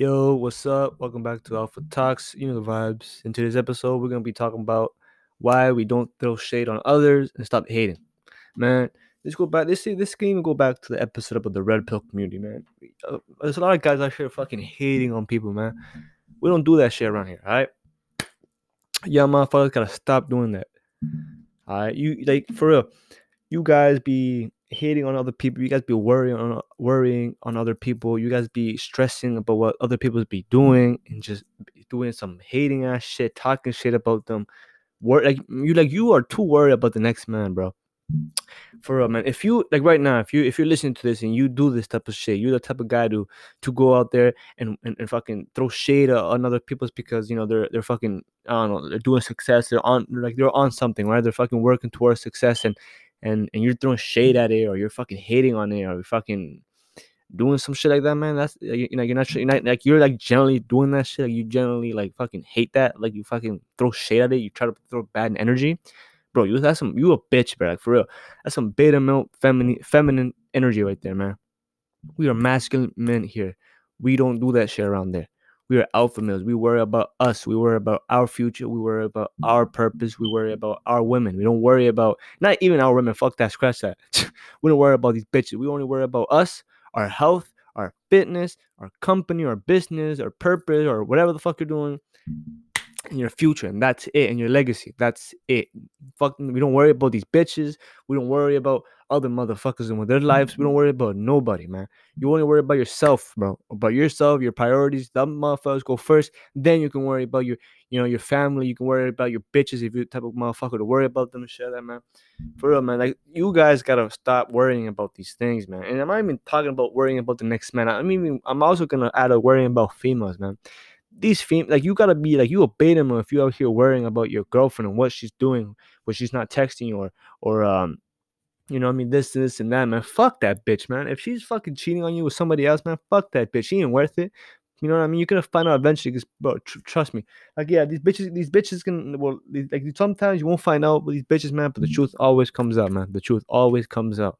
Yo, what's up? Welcome back to Alpha Talks. You know the vibes. In today's episode, we're gonna be talking about why we don't throw shade on others and stop hating. Man, let's go back. This this can even go back to the episode about the red pill community, man. Uh, there's a lot of guys out here fucking hating on people, man. We don't do that shit around here, alright? Yeah, motherfuckers gotta stop doing that. Alright, you like for real. You guys be hating on other people. You guys be worrying on worrying on other people. You guys be stressing about what other people be doing and just doing some hating ass shit, talking shit about them. Wor- like you like you are too worried about the next man, bro. For real, man. If you like right now, if you if you're listening to this and you do this type of shit, you're the type of guy to to go out there and and, and fucking throw shade on other people's because you know they're they're fucking I don't know they're doing success. They're on like they're on something, right? They're fucking working towards success and and and you're throwing shade mm-hmm. at it or you're fucking hating on it or you're fucking doing some shit like that, man, that's you know you're not, you're not like you're like generally doing that shit. Like you generally like fucking hate that. Like you fucking throw shade at it. You try to throw bad energy, bro. You that's some you a bitch, bro. Like for real, that's some beta male feminine feminine energy right there, man. We are masculine men here. We don't do that shit around there. We are alpha males. We worry about us. We worry about our future. We worry about our purpose. We worry about our women. We don't worry about not even our women. Fuck that. Scratch that. we don't worry about these bitches. We only worry about us, our health, our fitness, our company, our business, our purpose, or whatever the fuck you're doing in your future, and that's it, and your legacy. That's it. Fucking, we don't worry about these bitches. We don't worry about other motherfuckers and with their lives. We don't worry about nobody, man. You only worry about yourself, bro. About yourself, your priorities. Them motherfuckers go first. Then you can worry about your, you know, your family. You can worry about your bitches if you're type of motherfucker to worry about them and shit, that man. For real, man. Like you guys gotta stop worrying about these things, man. And I'm not even talking about worrying about the next man. I mean, I'm also gonna add a worrying about females, man these fem like you gotta be like you a beta male if you out here worrying about your girlfriend and what she's doing, what she's not texting you or or um you know I mean this and this and that man. Fuck that bitch, man. If she's fucking cheating on you with somebody else, man, fuck that bitch. She ain't worth it. You know what I mean? You're gonna find out eventually, because bro, tr- trust me. Like, yeah, these bitches, these bitches can well, like sometimes you won't find out with these bitches, man. But the truth always comes out, man. The truth always comes out.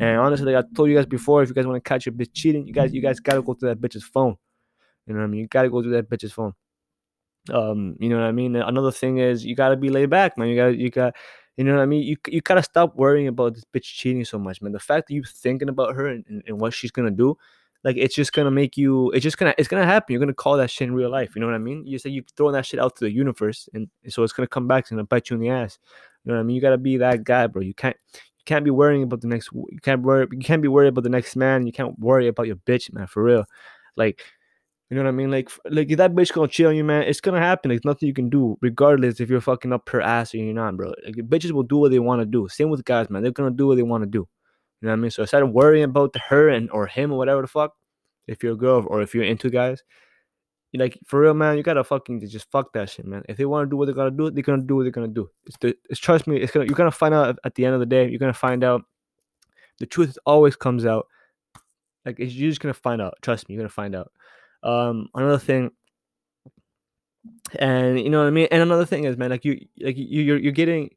And honestly, like I told you guys before, if you guys want to catch your bitch cheating, you guys, you guys gotta go to that bitch's phone. You know what I mean? You gotta go through that bitch's phone. Um, you know what I mean? Another thing is you gotta be laid back, man. You gotta, you got you know what I mean? You you gotta stop worrying about this bitch cheating so much, man. The fact that you thinking about her and, and, and what she's gonna do, like it's just gonna make you it's just gonna it's gonna happen. You're gonna call that shit in real life. You know what I mean? You say you throwing that shit out to the universe and so it's gonna come back, it's gonna bite you in the ass. You know what I mean? You gotta be that guy, bro. You can't you can't be worrying about the next you can't worry you can't be worried about the next man. You can't worry about your bitch, man, for real. Like you know what I mean? Like, like if that bitch gonna cheat on you, man, it's gonna happen. Like nothing you can do, regardless if you're fucking up her ass or you're not, bro. Like bitches will do what they want to do. Same with guys, man. They're gonna do what they want to do. You know what I mean? So instead of worrying about her and or him or whatever the fuck, if you're a girl or if you're into guys, you're like for real, man, you gotta fucking just fuck that shit, man. If they want to do what they're gonna do, they're gonna do what they're gonna do. It's, the, it's trust me, it's gonna you're gonna find out at the end of the day. You're gonna find out. The truth always comes out. Like you're just gonna find out. Trust me, you're gonna find out. Um, another thing, and you know what I mean. And another thing is, man, like you, like you, you're you're getting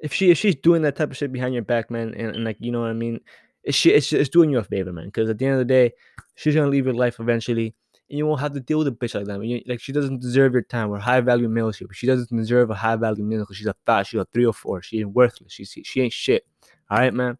if she if she's doing that type of shit behind your back, man, and, and like you know what I mean, it's she it's, it's doing you a favor, man. Because at the end of the day, she's gonna leave your life eventually, and you won't have to deal with a bitch like that. You, like she doesn't deserve your time. We're high value males here, she doesn't deserve a high value male because she's a thought. She's a three or four. She ain't worthless. She she ain't shit. All right, man.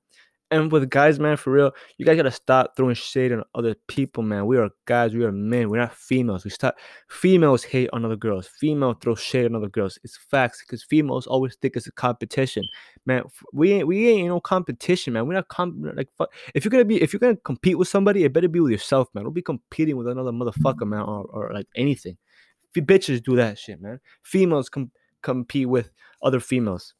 And with guys, man, for real, you guys gotta stop throwing shade on other people, man. We are guys, we are men, we're not females. We stop. Females hate on other girls. Female throw shade on other girls. It's facts because females always think it's a competition, man. We ain't we ain't no competition, man. We're not comp like. If you're gonna be if you're gonna compete with somebody, it better be with yourself, man. Don't be competing with another motherfucker, man, or, or like anything. If bitches do that shit, man. Females com- compete with other females.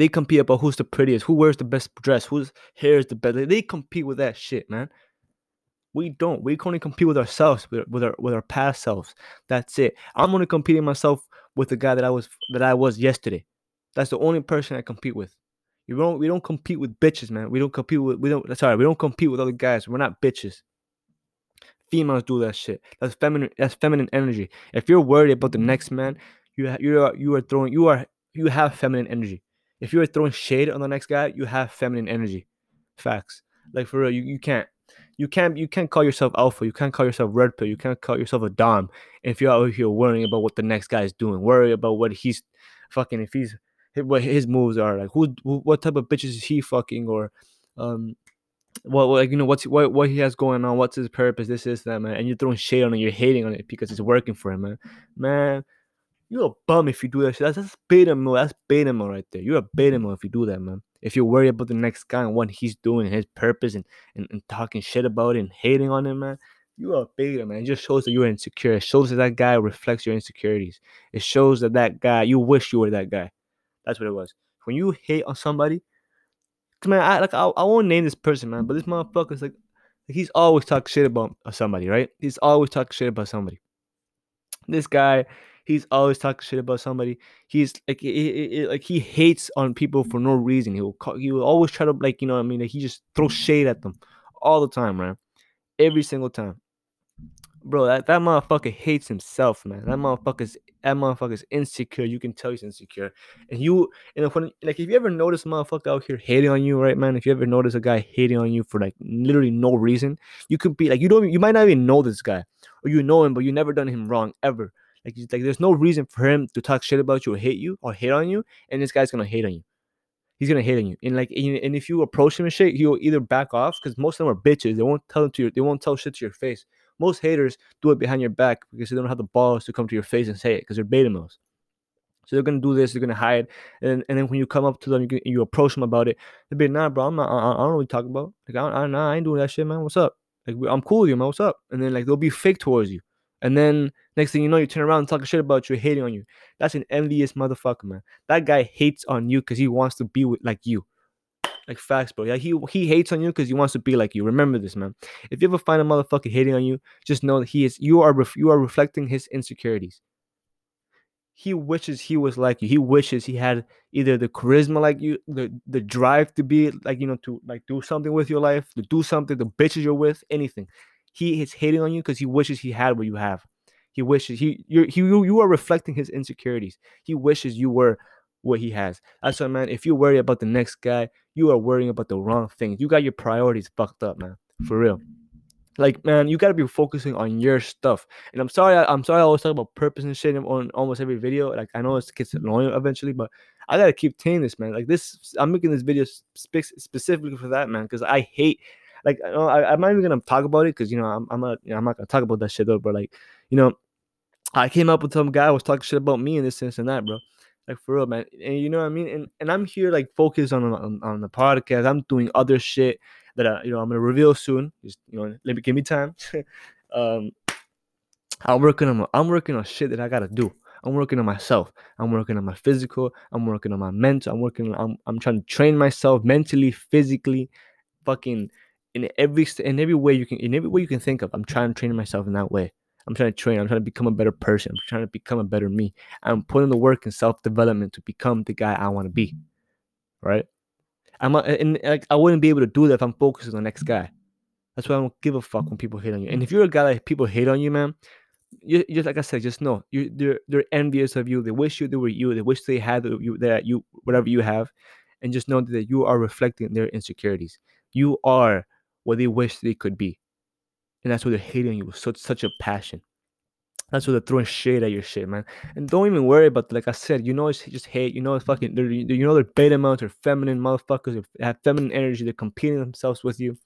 They compete about who's the prettiest, who wears the best dress, whose hair is the best. They compete with that shit, man. We don't. We only compete with ourselves, with, with our with our past selves. That's it. I'm only competing myself with the guy that I was that I was yesterday. That's the only person I compete with. You don't. We don't compete with bitches, man. We don't compete with. We don't. Sorry, we don't compete with other guys. We're not bitches. Females do that shit. That's feminine. That's feminine energy. If you're worried about the next man, you you are you are throwing. You are you have feminine energy. If you are throwing shade on the next guy, you have feminine energy. Facts. Like for real, you, you can't. You can't you can't call yourself alpha. You can't call yourself red pill. You can't call yourself a dom if you're out here worrying about what the next guy is doing. Worry about what he's fucking if he's what his moves are like. Who what type of bitches is he fucking or um what like you know what's what what he has going on. What's his purpose? This is that man. And you're throwing shade on it. You're hating on it because it's working for him, man. Man you're a bum if you do that shit. That's, that's beta mode. That's beta mode right there. You're a beta mm-hmm. mode if you do that, man. If you're worried about the next guy and what he's doing and his purpose and, and, and talking shit about it and hating on him, man, you're a beta, man. It just shows that you're insecure. It shows that that guy reflects your insecurities. It shows that that guy, you wish you were that guy. That's what it was. When you hate on somebody, man, I like I, I won't name this person, man, but this motherfucker's like, he's always talking shit about somebody, right? He's always talking shit about somebody. This guy, He's always talking shit about somebody. He's like, he, like he hates on people for no reason. He will call, he will always try to like, you know, what I mean, like he just throws shade at them all the time, man. Every single time bro, that, that motherfucker hates himself, man. That motherfucker's that motherfucker's insecure. You can tell he's insecure. And you and when like if you ever notice a motherfucker out here hating on you, right, man? If you ever notice a guy hating on you for like literally no reason, you could be like you don't you might not even know this guy or you know him, but you never done him wrong ever. Like, like there's no reason for him to talk shit about you or hate you or hate on you, and this guy's gonna hate on you. He's gonna hate on you. And like, and if you approach him and shit, he'll either back off because most of them are bitches. They won't tell to your, they won't tell shit to your face. Most haters do it behind your back because they don't have the balls to come to your face and say it because they're beta males. So they're gonna do this. They're gonna hide, and and then when you come up to them, you, you approach them about it. They'll be nah, bro. I'm not. I, I don't know what you talking about. Like I, I, nah, I ain't doing that shit, man. What's up? Like I'm cool with you, man. What's up? And then like they'll be fake towards you. And then next thing you know, you turn around and talking shit about you, hating on you. That's an envious motherfucker, man. That guy hates on you because he wants to be with, like you. Like facts, bro. Yeah, he he hates on you because he wants to be like you. Remember this, man. If you ever find a motherfucker hating on you, just know that he is you are ref, you are reflecting his insecurities. He wishes he was like you. He wishes he had either the charisma like you, the the drive to be like you know to like do something with your life, to do something, the bitches you're with, anything. He is hating on you because he wishes he had what you have. He wishes he you're he you, you are reflecting his insecurities. He wishes you were what he has. That's why, man. If you worry about the next guy, you are worrying about the wrong things. You got your priorities fucked up, man. For real. Like, man, you gotta be focusing on your stuff. And I'm sorry, I, am sorry I always talk about purpose and shit on almost every video. Like, I know it gets annoying eventually, but I gotta keep saying this, man. Like, this, I'm making this video spe- specifically for that, man, because I hate like I, I'm not even gonna talk about it because you know I'm I'm not you know, I'm not gonna talk about that shit though. But like you know, I came up with some guy was talking shit about me and this and that, bro. Like for real, man. And you know what I mean. And and I'm here like focused on on, on the podcast. I'm doing other shit that I, you know I'm gonna reveal soon. Just you know, let me give me time. um, I'm working on I'm working on shit that I gotta do. I'm working on myself. I'm working on my physical. I'm working on my mental. I'm working. On, I'm I'm trying to train myself mentally, physically, fucking in every in every way you can in every way you can think of. I'm trying to train myself in that way. I'm trying to train. I'm trying to become a better person. I'm trying to become a better me. I'm putting the work in self development to become the guy I want to be. Right? I'm a, and like I wouldn't be able to do that if I'm focused on the next guy. That's why I don't give a fuck when people hate on you. And if you're a guy that people hate on you, man, you, just like I said, just know you they're they're envious of you. They wish you they were you. They wish they had you that you whatever you have, and just know that you are reflecting their insecurities. You are what they wish they could be. And that's why they're hating you with such such a passion. That's why they're throwing shade at your shit, man. And don't even worry about, like I said, you know it's just hate. You know it's fucking. They're, you know they're beta males, they're feminine motherfuckers. They have feminine energy. They're competing themselves with you.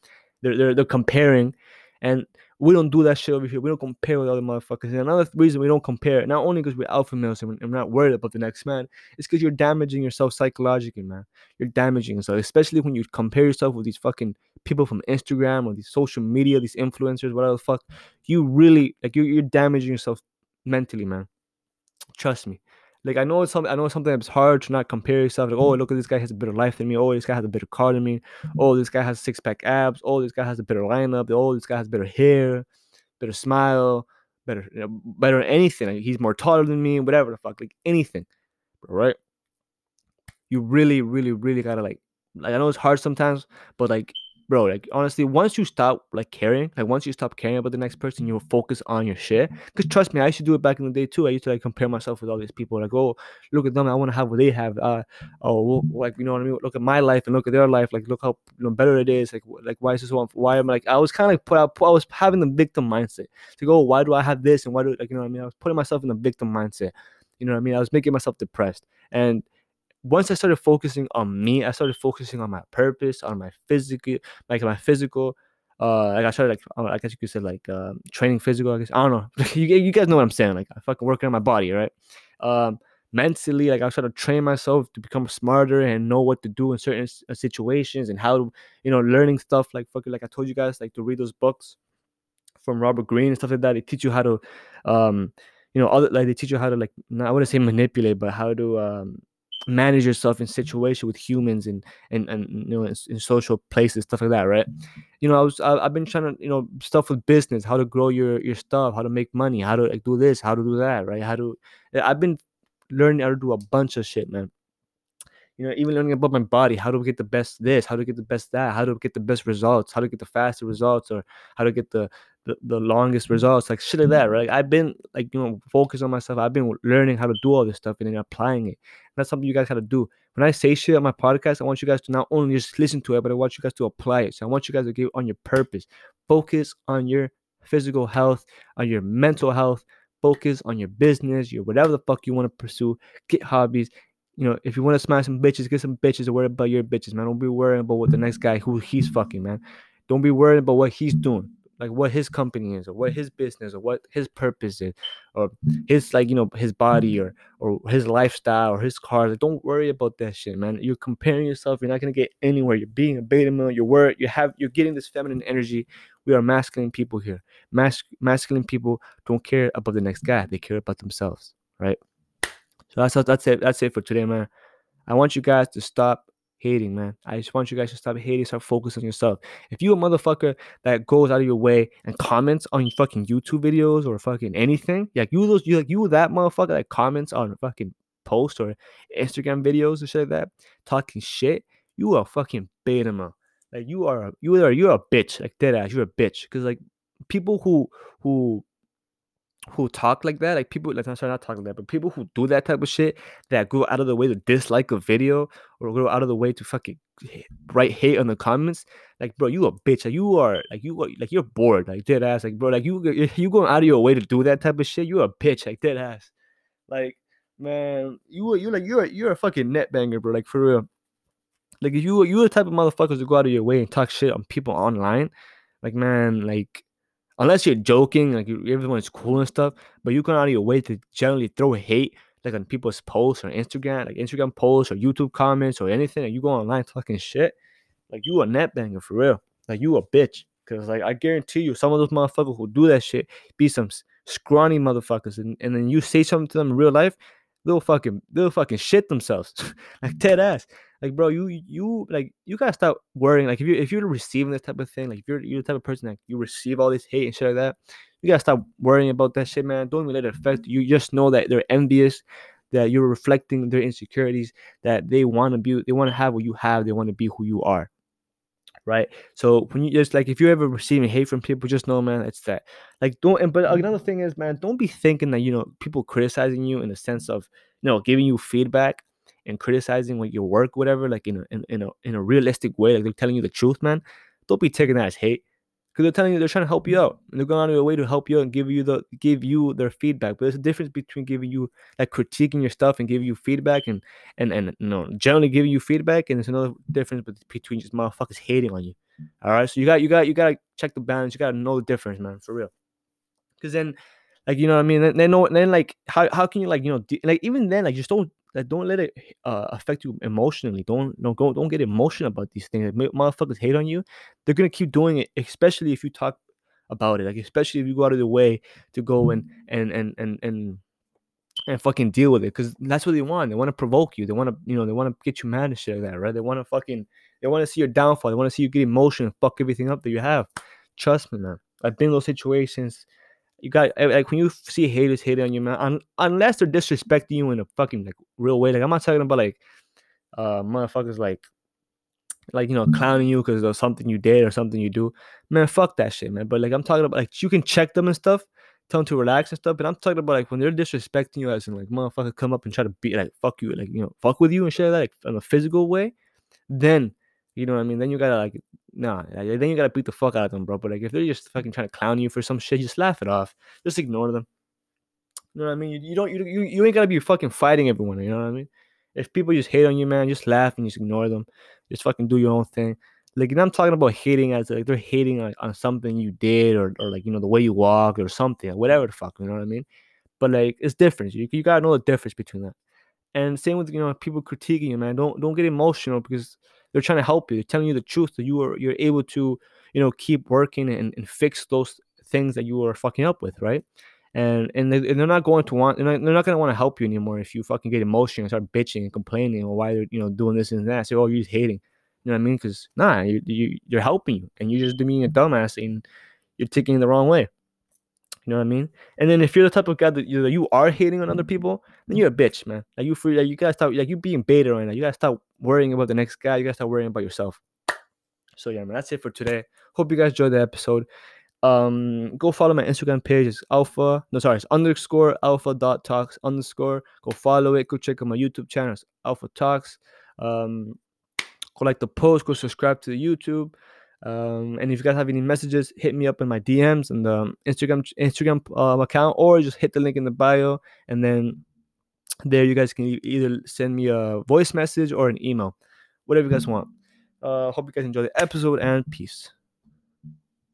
They're they're, they're comparing, and we don't do that shit over here. We don't compare with other motherfuckers. And another reason we don't compare, not only because we're alpha males and we're not worried about the next man, is because you're damaging yourself psychologically, man. You're damaging yourself, especially when you compare yourself with these fucking people from Instagram or these social media, these influencers, whatever the fuck. You really like you're, you're damaging yourself mentally, man. Trust me. Like I know it's something I know something that's hard to not compare yourself. Like, oh, look at this guy has a better life than me. Oh, this guy has a better car than me. Oh, this guy has six pack abs. Oh, this guy has a better lineup. Oh, this guy has better hair, better smile, better, you know, better anything. Like, he's more taller than me. Whatever the fuck, like anything, right? You really, really, really gotta like. Like I know it's hard sometimes, but like bro, like honestly, once you stop like caring, like once you stop caring about the next person, you'll focus on your shit. Cause trust me, I used to do it back in the day too. I used to like compare myself with all these people. Like, oh, look at them, I want to have what they have. Uh, oh, well, like you know what I mean? Look at my life and look at their life. Like, look how you know, better it is. Like, like why is this one? Why am I like? I was kind of like put out. I was having the victim mindset. To go, oh, why do I have this and why do like you know what I mean? I was putting myself in the victim mindset. You know what I mean? I was making myself depressed and once I started focusing on me, I started focusing on my purpose, on my physical, like my physical. Uh, like I started like I guess you could say like um, training physical. I guess I don't know. you, you guys know what I'm saying. Like I fucking working on my body, right? Um, mentally, like I started to train myself to become smarter and know what to do in certain uh, situations and how to, you know, learning stuff like fucking like I told you guys like to read those books from Robert Greene and stuff like that. They teach you how to, um, you know, other like they teach you how to like not, I wouldn't say manipulate, but how to um manage yourself in situation with humans and and and you know in, in social places stuff like that right? You know i was I, have been trying to you know stuff with business how to grow your your stuff how to make money how to like do this how to do that right? How to eh, i've been learning how to do a bunch of shit man. You know, even learning about my body, how to get the best this, how to get the best that, how to get the best results, how to get the faster results, or how to get the the, the longest results, like shit like that, right? I've been like, you know, focused on myself. I've been learning how to do all this stuff and then applying it. And that's something you guys got to do. When I say shit on my podcast, I want you guys to not only just listen to it, but I want you guys to apply it. So I want you guys to get on your purpose. Focus on your physical health, on your mental health, focus on your business, your whatever the fuck you want to pursue. Get hobbies. You know, if you want to smash some bitches, get some bitches. Or worry about your bitches, man. Don't be worrying about what the next guy who he's fucking, man. Don't be worried about what he's doing like what his company is or what mm. his business or what his purpose is or his like you know his body mm. or or his lifestyle or his car like, don't worry about that shit man. You're comparing yourself you're not going to get anywhere. You're being a beta male you're worried you have you're getting this feminine energy. We are masculine people here. Mas- masculine people don't care about the next guy they care about themselves right? So that's that's it that's it for today man. I want you guys to stop hating, man. I just want you guys to stop hating, start focusing on yourself. If you a motherfucker that goes out of your way and comments on your fucking YouTube videos or fucking anything, like you those you like you that motherfucker that comments on fucking posts or Instagram videos and shit like that, talking shit, you are fucking beta man. Like you are you are you're a bitch, like dead ass, you're a bitch. Cause like people who who who talk like that, like people, like I'm sorry, not talking like that, but people who do that type of shit that go out of the way to dislike a video or go out of the way to fucking write hate on the comments, like bro, you a bitch, like you are, like you, are, like you're bored, like dead ass, like bro, like you, you going out of your way to do that type of shit, you a bitch, like dead ass, like man, you, you like you're, you're a fucking net banger, bro, like for real. Like you, you the type of motherfuckers to go out of your way and talk shit on people online, like man, like unless you're joking, like everyone's cool and stuff, but you go out of your way to generally throw hate like on people's posts on Instagram, like Instagram posts or YouTube comments or anything, and you go online talking shit, like you a net banger for real. Like you a bitch. Cause like I guarantee you, some of those motherfuckers who do that shit be some scrawny motherfuckers, and, and then you say something to them in real life, they'll fucking they'll fucking shit themselves, like dead ass like bro you you like you gotta stop worrying like if you if you're receiving this type of thing like if you're you're the type of person that you receive all this hate and shit like that you gotta stop worrying about that shit man. Don't let it affect you. Just know that they're envious that you're reflecting their insecurities that they want to be they want to have what you have they want to be who you are right? So when you just like if you're ever receiving hate from people just know man it's that like don't and but another thing is man don't be thinking that you know people criticizing you in the sense of you know giving you feedback and criticizing like your work, whatever, like in a in, in a in a realistic way, like they're telling you the truth, man. Don't be taking that as hate. Because they're telling you they're trying to help you out. And they're going out of their way to help you and give you the give you their feedback. But there's a difference between giving you like critiquing your stuff and giving you feedback and and and you know generally giving you feedback. And there's another difference between just motherfuckers hating on you. All right. So you got you got you gotta check the balance. You gotta know the difference, man, for real. Because then like you know what I mean. Then, then then like how how can you like you know de- like even then like just don't like don't let it uh, affect you emotionally. Don't don't go don't get emotional about these things. Like, motherfuckers hate on you, they're gonna keep doing it, especially if you talk about it. Like especially if you go out of the way to go and and and and and and fucking deal with it because that's what they want. They want to provoke you. They want to, you know, they want to get you mad and shit like that, right? They want to fucking, they want to see your downfall. They want to see you get emotional and fuck everything up that you have. Trust me, man. I've been in those situations you got eh, like when you see haters hating on you, man, un- unless they're disrespecting you in a fucking like real way. Like I'm not talking about like uh motherfuckers like like you know clowning you because of something you did or something you do, man, fuck that shit, man. But like I'm talking about like you can check them and stuff, tell them to relax and stuff. But I'm talking about like when they're disrespecting you as in like motherfucker come up and try to beat like fuck you, like you know fuck with you and shit like that, like in a physical way, then you know what I mean. Then you gotta like nah, then you gotta beat the fuck out of them, bro. But like if they're just fucking trying to clown you for some shit, just laugh it off, just ignore them. You know what I mean? You, you don't you, you ain't gotta be fucking fighting everyone. You know what I mean? If people just hate on you, man, just laugh and just ignore them. Just fucking do your own thing. Like, and I'm talking about hating as like they're hating on, on something you did or, or like, you know, the way you walk or something, whatever the fuck, you know what I mean? But like, it's different. You, you gotta know the difference between that. And same with, you know, people critiquing you, man. Don't don't get emotional because they're trying to help you. They're telling you the truth that you are you're able to, you know, keep working and, and fix those things that you are fucking up with, right? and and, they, are not going to want they're not, they're not going to want to help you anymore if you fucking get emotional and start bitching and complaining or why they're you know doing this and that. Say, oh, you're just hating. You know what I mean? Because nah, you, you you're helping you, and you're just being a dumbass and you're taking it the wrong way. You know what I mean? And then if you're the type of guy that you, you are hating on other people, then you're a bitch, man. Like you free, like you gotta stop, like you being beta right now. You gotta stop worrying about the next guy. You gotta start worrying about yourself. So yeah, man, that's it for today. Hope you guys enjoyed the episode. Um, go follow my Instagram page. It's alpha. No, sorry, it's underscore alpha dot talks underscore. Go follow it. Go check out my YouTube channel. It's alpha talks. Um, go like the post. Go subscribe to the YouTube. Um, and if you guys have any messages, hit me up in my DMs and the Instagram Instagram um, account, or just hit the link in the bio, and then there you guys can either send me a voice message or an email, whatever you guys want. Uh, hope you guys enjoy the episode and peace.